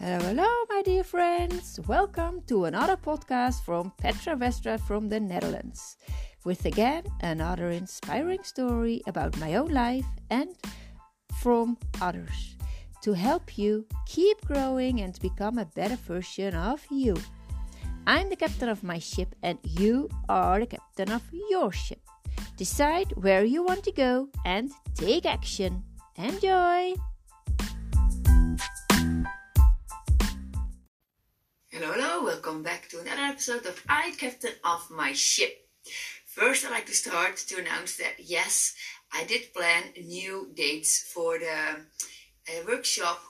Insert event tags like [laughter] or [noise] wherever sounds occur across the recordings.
Hello, hello, my dear friends. Welcome to another podcast from Petra Westra from the Netherlands. With again another inspiring story about my own life and from others to help you keep growing and become a better version of you. I'm the captain of my ship, and you are the captain of your ship. Decide where you want to go and take action. Enjoy! Hello, hello, welcome back to another episode of I, Captain of My Ship. First, I'd like to start to announce that yes, I did plan new dates for the uh, workshop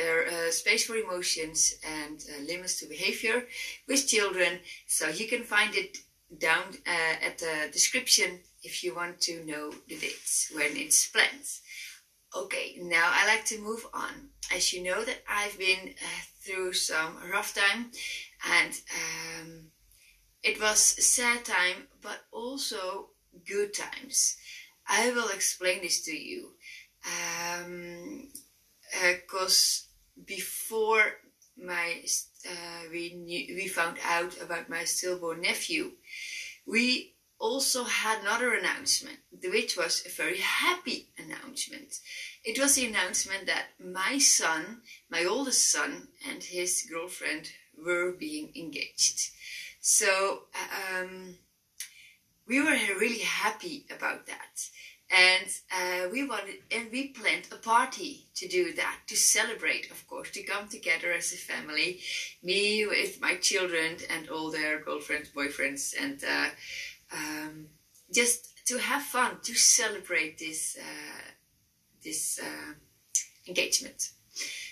uh, Space for Emotions and uh, Limits to Behavior with children. So you can find it down uh, at the description if you want to know the dates when it's planned. Okay, now I like to move on. As you know that I've been uh, through some rough time and um, it was a sad time, but also good times. I will explain this to you because um, uh, before my uh, we knew, we found out about my stillborn nephew, we also had another announcement, which was a very happy announcement. It was the announcement that my son, my oldest son, and his girlfriend were being engaged. So um, we were really happy about that. And uh, we wanted, and we planned a party to do that, to celebrate, of course, to come together as a family, me with my children and all their girlfriends, boyfriends, and uh, um, just to have fun, to celebrate this uh, this uh, engagement.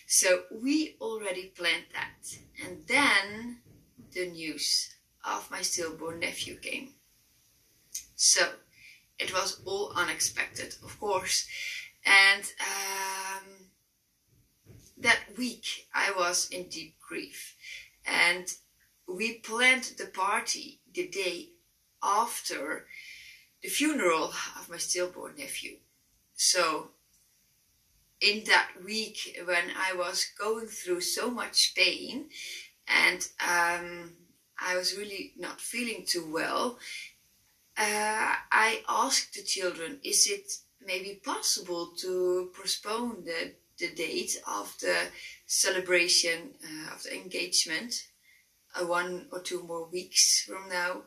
So we already planned that, and then the news of my stillborn nephew came. So it was all unexpected, of course, and um, that week I was in deep grief, and we planned the party the day after the funeral of my stillborn nephew. So, in that week when I was going through so much pain and um, I was really not feeling too well, uh, I asked the children, is it maybe possible to postpone the, the date of the celebration uh, of the engagement uh, one or two more weeks from now?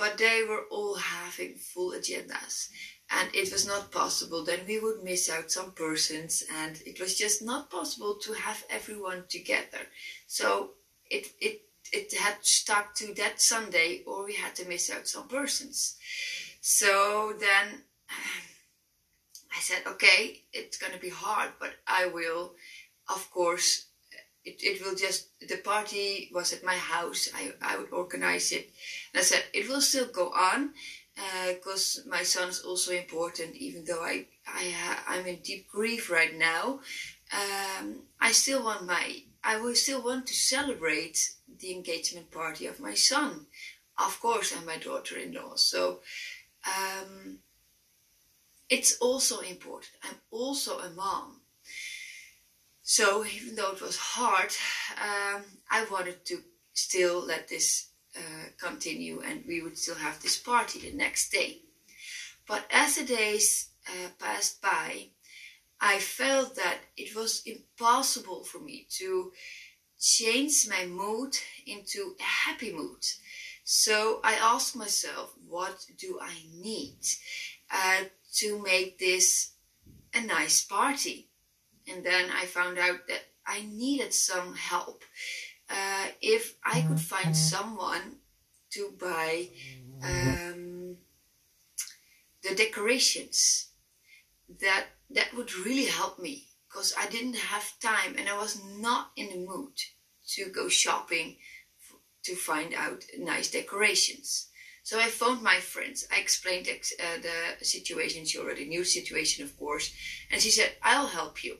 But they were all having full agendas and it was not possible. Then we would miss out some persons and it was just not possible to have everyone together. So it it it had stuck to that sunday or we had to miss out some persons. So then [sighs] i said okay it's going to be hard but i will of course it, it will just the party was at my house. I, I would organize it. And i said it will still go on because uh, my son's also important even though i, I i'm in deep grief right now. Um, i still want my i will still want to celebrate the engagement party of my son. Of course and my daughter-in-law. So um, it's also important. I'm also a mom so even though it was hard, um, I wanted to still let this uh, continue and we would still have this party the next day. But as the days uh, passed by, I felt that it was impossible for me to change my mood into a happy mood. So I asked myself, what do I need uh, to make this a nice party? And then I found out that I needed some help. Uh, if I could find someone to buy um, the decorations, that that would really help me because I didn't have time and I was not in the mood to go shopping to find out nice decorations. So I phoned my friends. I explained uh, the situation. She already knew the situation, of course, and she said, "I'll help you."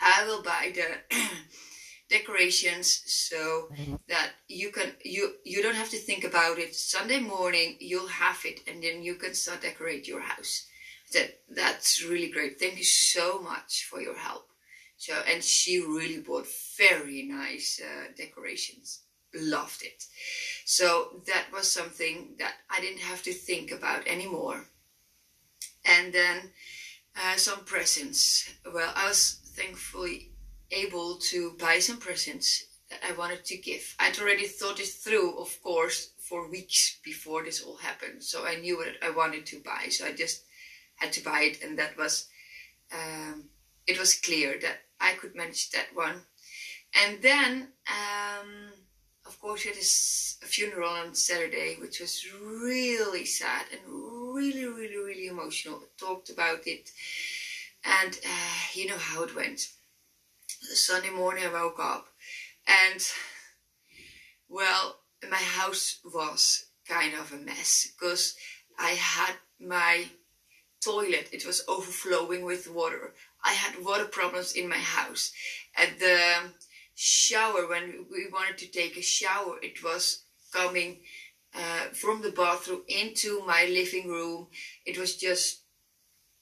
I will buy the [clears throat] decorations so that you can you you don't have to think about it. Sunday morning you'll have it and then you can start decorate your house. That that's really great. Thank you so much for your help. So, and she really bought very nice uh, decorations. Loved it. So that was something that I didn't have to think about anymore. And then uh, some presents. Well, I was thankfully able to buy some presents that I wanted to give. I'd already thought it through, of course, for weeks before this all happened. So I knew what I wanted to buy. So I just had to buy it, and that was um, it was clear that I could manage that one. And then, um, of course, it is a funeral on Saturday, which was really sad and really, really, really emotional. I talked about it, and uh, you know how it went. The Sunday morning, I woke up, and well, my house was kind of a mess because I had my toilet, it was overflowing with water. I had water problems in my house. At the shower, when we wanted to take a shower, it was coming uh, from the bathroom into my living room. It was just,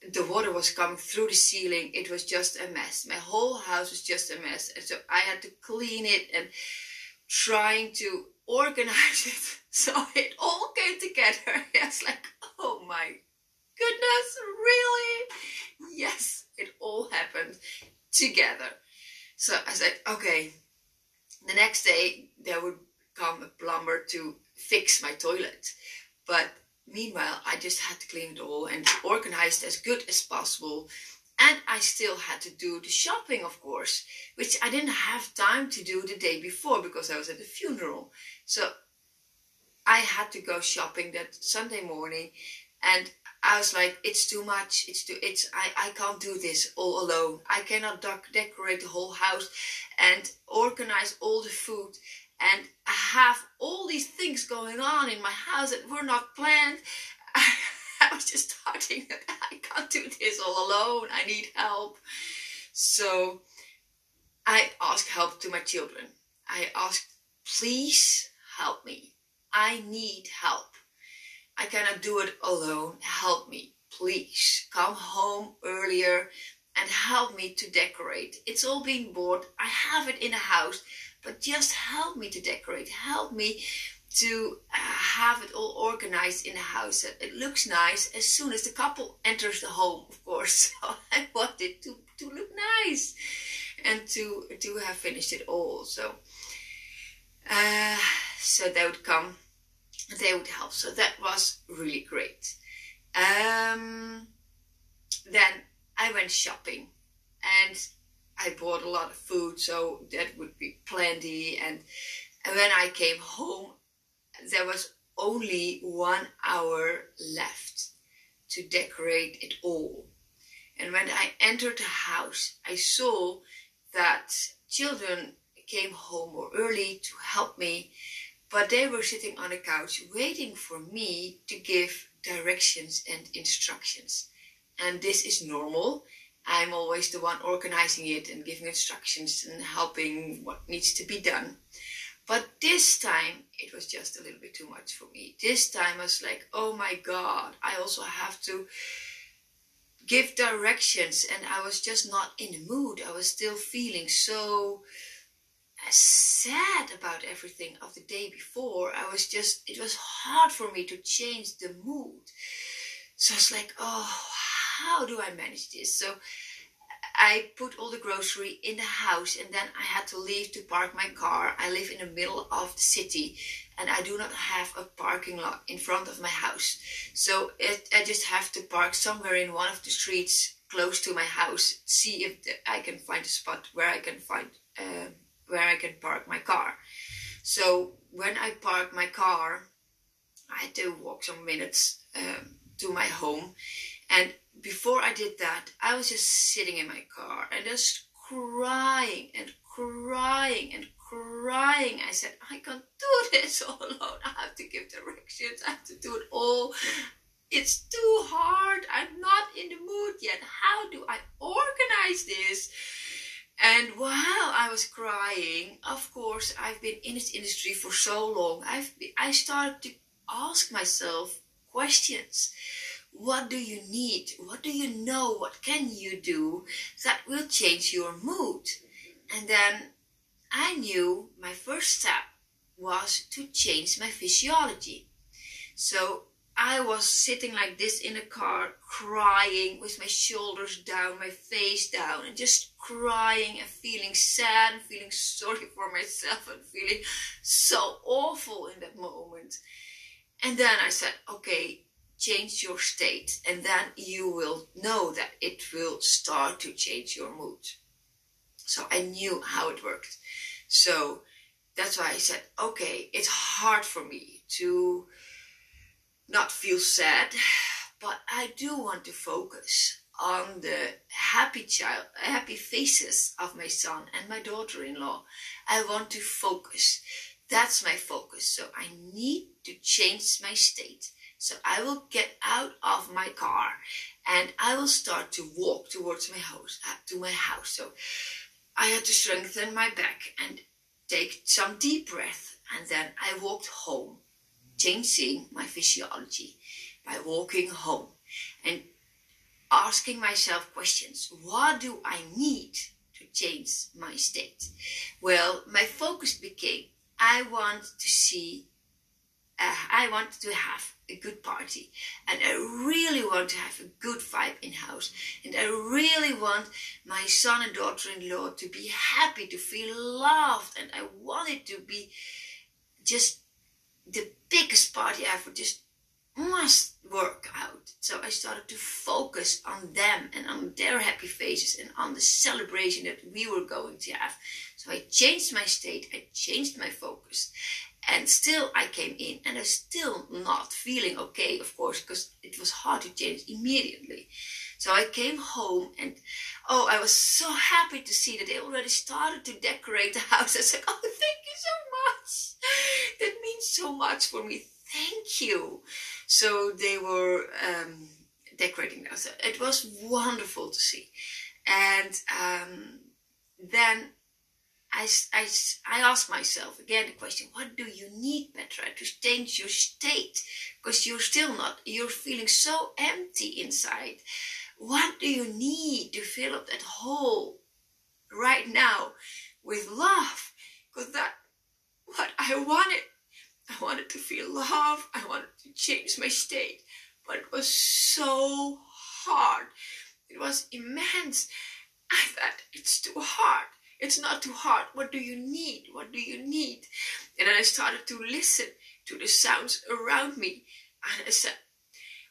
the water was coming through the ceiling. It was just a mess. My whole house was just a mess. And so I had to clean it and trying to organize it. [laughs] So it all came together. [laughs] It's like, oh my goodness, really? Yes, it all happened together. So I said, okay. The next day, there would come a plumber to fix my toilet. But meanwhile, I just had to clean it all and organize it as good as possible. And I still had to do the shopping, of course, which I didn't have time to do the day before because I was at the funeral. So I had to go shopping that Sunday morning and I was like, it's too much. It's too, it's, I, I can't do this all alone. I cannot decorate the whole house and organize all the food and I have all these things going on in my house that were not planned. [laughs] I was just that [laughs] I can't do this all alone. I need help. So I ask help to my children. I ask, please help me. I need help. I cannot do it alone. Help me, please. Come home earlier and help me to decorate. It's all being bought. I have it in a house, but just help me to decorate. Help me to uh, have it all organized in a house it looks nice as soon as the couple enters the home, of course. [laughs] So I want it to, to look nice and to to have finished it all. So uh, so they would come they would help. So that was really great. Um, then I went shopping and I bought a lot of food, so that would be plenty. And, and when I came home, there was only one hour left to decorate it all. And when I entered the house, I saw that children came home more early to help me but they were sitting on a couch waiting for me to give directions and instructions. And this is normal. I'm always the one organizing it and giving instructions and helping what needs to be done. But this time it was just a little bit too much for me. This time I was like, oh my God, I also have to give directions. And I was just not in the mood. I was still feeling so uh, sad about everything of the day before. I was just, it was hard for me to change the mood. So I was like, oh, how do I manage this? So I put all the grocery in the house and then I had to leave to park my car. I live in the middle of the city and I do not have a parking lot in front of my house. So it, I just have to park somewhere in one of the streets close to my house, see if I can find a spot where I can find um, where I can park my car. So when I park my car, I had to walk some minutes um, to my home. And before I did that, I was just sitting in my car and just crying and crying and crying. I said, I can't do this [laughs] all alone. I have to give directions. I have to do it all. It's too hard. I'm not in the mood yet. How do I organize this? And while I was crying, of course, I've been in this industry for so long. I've I started to ask myself questions. What do you need? What do you know? What can you do that will change your mood? And then I knew my first step was to change my physiology. So I was sitting like this in a car, crying with my shoulders down, my face down, and just crying and feeling sad and feeling sorry [laughs] for myself and feeling so awful in that moment. And then I said, okay, change your state, and then you will know that it will start to change your mood. So I knew how it worked. So that's why I said, okay, it's hard for me to not feel sad, but I do want to focus on the happy child, happy faces of my son and my daughter-in-law. I want to focus. That's my focus. So I need to change my state. So I will get out of my car and I will start to walk towards my house, uh, to my house. So I had to strengthen my back and take some deep breath. And then I walked home changing my physiology by walking home and asking myself questions. What do I need to change my state? Well, my focus became I want to see, uh, I want to have a good party and I really want to have a good vibe in house and I really want my son and daughter-in-law to be happy to feel loved and I want it to be just the biggest party ever just must work out. So I started to focus on them and on their happy faces and on the celebration that we were going to have. So I changed my state, I changed my focus. And still I came in and I was still not feeling okay, of course, because it was hard to change immediately. So I came home and oh, I was so happy to see that they already started to decorate the house. I said, oh, thank you so much. That means so much for me. Thank you. So they were um, decorating the house. It was wonderful to see. And um, then I, I, asked myself again the question, what do you need, Petra, to change your state? Because you're still not, you're feeling so empty inside. What do you need to fill up that hole right now with love? Because that what I wanted. I wanted to feel love. I wanted to change my state. But it was so hard. It was immense. I thought, it's too hard. It's not too hard. What do you need? What do you need? And then I started to listen to the sounds around me. And I said,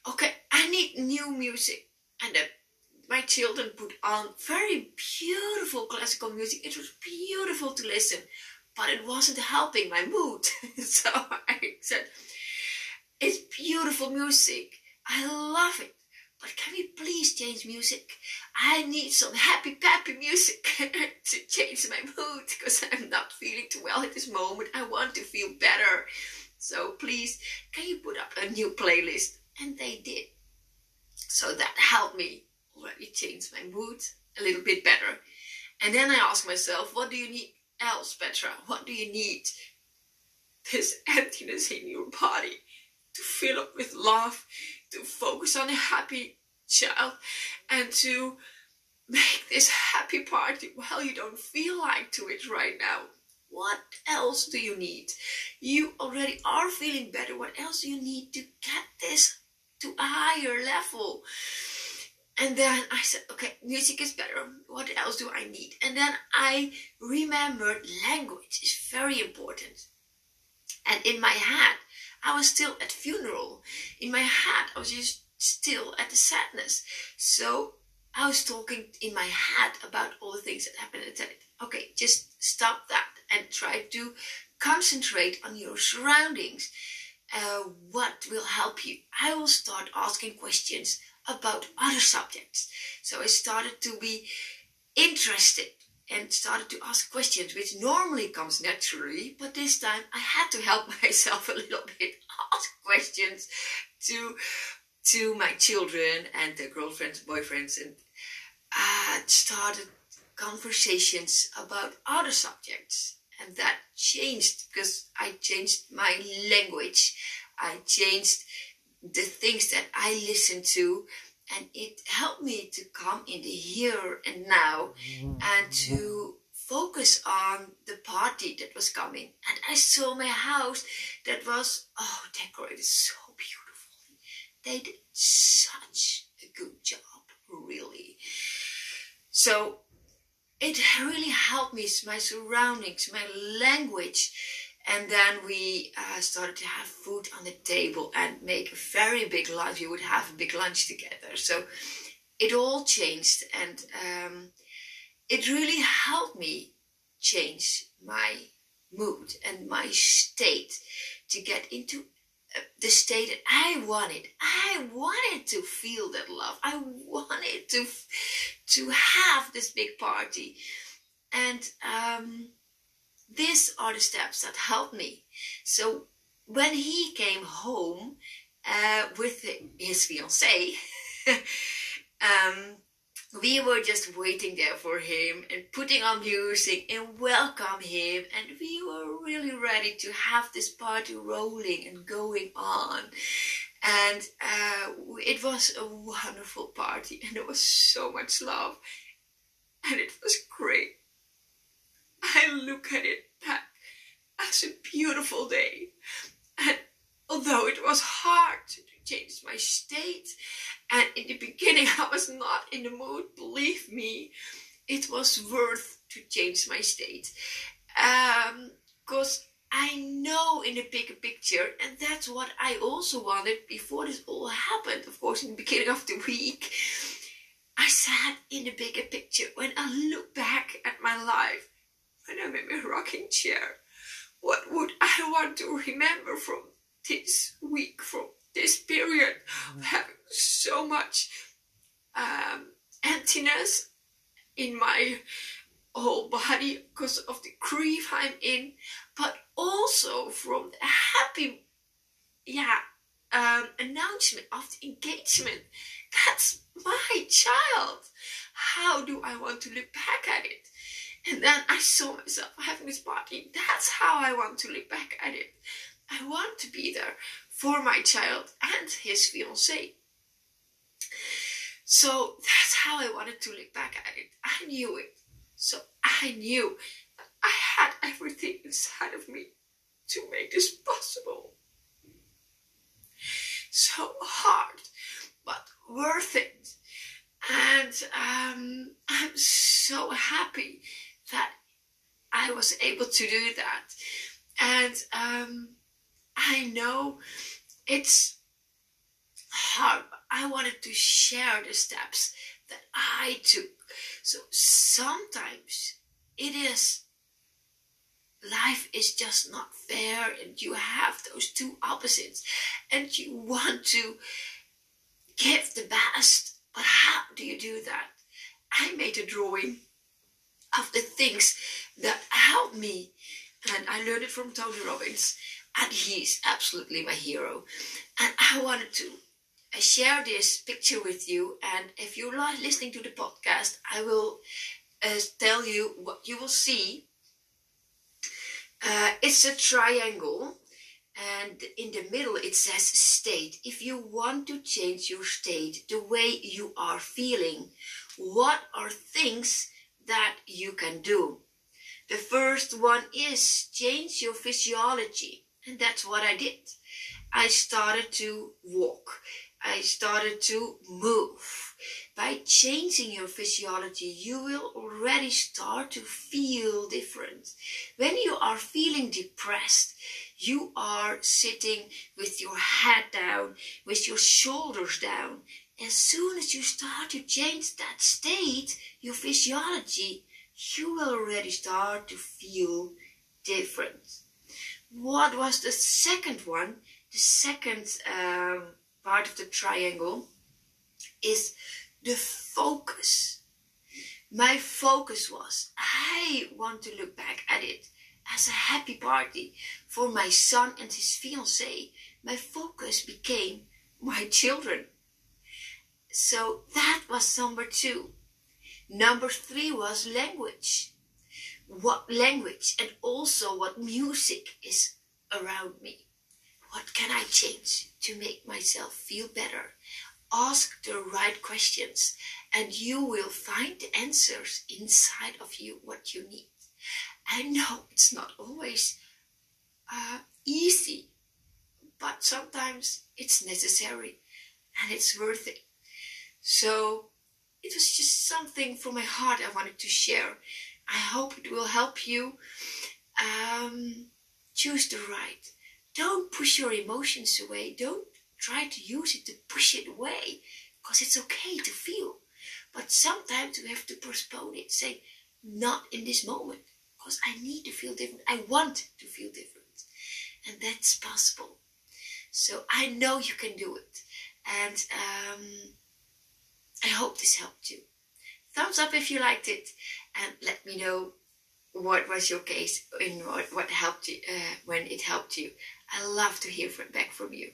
okay, I need new music and then my children put on very beautiful classical music. It was beautiful to listen, but it wasn't helping my mood. [laughs] so I said, It's beautiful music. I love it. Can we please change music? I need some happy, peppy music [laughs] to change my mood because I'm not feeling too well at this moment. I want to feel better. So please, can you put up a new playlist? And they did. So that helped me already change my mood a little bit better. And then I asked myself, what do you need else, Petra? What do you need? This emptiness in your body to fill up with love, to focus on a happy child, and to make this happy party while you don't feel like to it right now. What else do you need? You already are feeling better. What else do you need to get this to a higher level. And then I said, okay, music is better. What else do I need? And then I remembered language is very important. And in my head, I was still at funeral. In my head, I was just still at the sadness. So I was talking in my head about all the things that happened. And said, okay, just stop that and try to concentrate on your surroundings uh, what will help you? I will start asking questions about other subjects. So I started to be interested and started to ask questions, which normally comes naturally, but this time I had to help [laughs] myself a little bit, ask questions to to my children and their girlfriends, boyfriends, and I started conversations about other subjects and that changed because I changed my language. I changed the things that I listen to, and it helped me to come in the here and now mm-hmm. and to mm-hmm. focus on the party that was coming. And I saw my house that was, oh, decorated so beautifully. They did such a good job, really. So it really helped me, my surroundings, my language. And then we uh, started to have food on the table and make a very big lunch. We would have a big lunch together. So it all changed. And um, it really helped me change my mood and my state to get into uh, the state that I wanted. I wanted to feel that love. I wanted to to have this big party, and um, these are the steps that helped me. So when he came home uh, with his fiancée, [laughs] um, we were just waiting there for him and putting on music and welcome him. And we were really ready to have this party rolling and going on. And uh, it was a wonderful party and there was so much love. And it was great i look at it back as a beautiful day and although it was hard to change my state and in the beginning, I was not in the mood. Believe me, it was worth to change my state. Because um, I know in the bigger picture, and that's what I also wanted before this all happened. Of course, in the beginning of the week, I sat in the bigger picture. When I look back at my life, when I'm in my rocking chair, what would I want to remember from this week, from this period of having so much um, emptiness in my whole body because of the grief I'm in, but also from the happy, yeah, um, announcement of the engagement. That's my child. How do I want to look back at it? And then I saw myself having this party. That's how I want to look back at it. I want to be there for my child and his fiancée. So that's how I wanted to look back at it. I knew it. So I knew I had everything inside of me to make this possible. So hard, but worth it. And um, I'm so happy that I was able to do that. And um, I know it's hard, but I wanted to share the steps that I took. So sometimes it is life is just not fair and you have those two opposites and you want to give the best but how do you do that i made a drawing of the things that help me and i learned it from tony robbins and he's absolutely my hero. And I wanted to uh, share this picture with you. And if you're listening to the podcast, I will uh, tell you what you will see. Uh, it's a triangle, and in the middle it says state. If you want to change your state, the way you are feeling, what are things that you can do? The first one is change your physiology. And that's what I did. I started to walk. I started to move. By changing your physiology, you will already start to feel different. When you are feeling depressed, you are sitting with your head down, with your shoulders down. As soon as you start to change that state, your physiology, you will already start to feel different what was the second one? The second um, part of the triangle is the focus. My focus was I want to look back at it as a happy party for my son and his fiancée. My focus became my children. So that was number two. Number three was language what language and also what music is around me. what can I change to make myself feel better? Ask the right questions, and you will find the answers inside of you what you need. I know it's not always uh, easy, but sometimes it's necessary and it's worth it. So it was just something from my heart I wanted to share. I hope it will help you um, choose the right. Don't push your emotions away. Don't try to use it to push it away because it's okay to feel. But sometimes we have to postpone it, say, not in this moment because I need to feel different. I want to feel different. And that's possible. So I know you can do it. And um, I hope this helped you. Thumbs up if you liked it and let me know what was your case in what, what helped you uh, when it helped you. I love to hear from, back from you.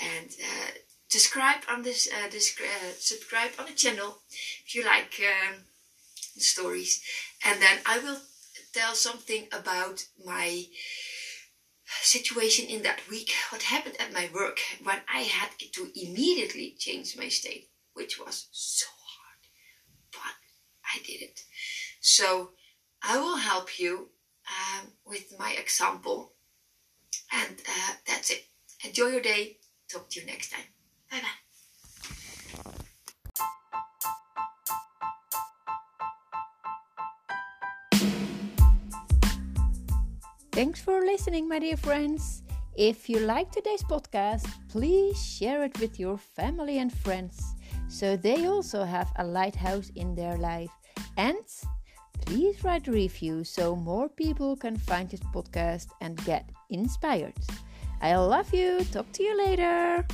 And uh, subscribe on this, uh, uh, subscribe on the channel if you like um, the stories. And then I will tell something about my situation in that week, what happened at my work when I had to immediately change my state, which was so hard, but I did it. So I will help you um, with my example, and uh, that's it. Enjoy your day. Talk to you next time. Bye bye. Thanks for listening, my dear friends. If you like today's podcast, please share it with your family and friends so they also have a lighthouse in their life. And please write a review so more people can find this podcast and get inspired. I love you. Talk to you later.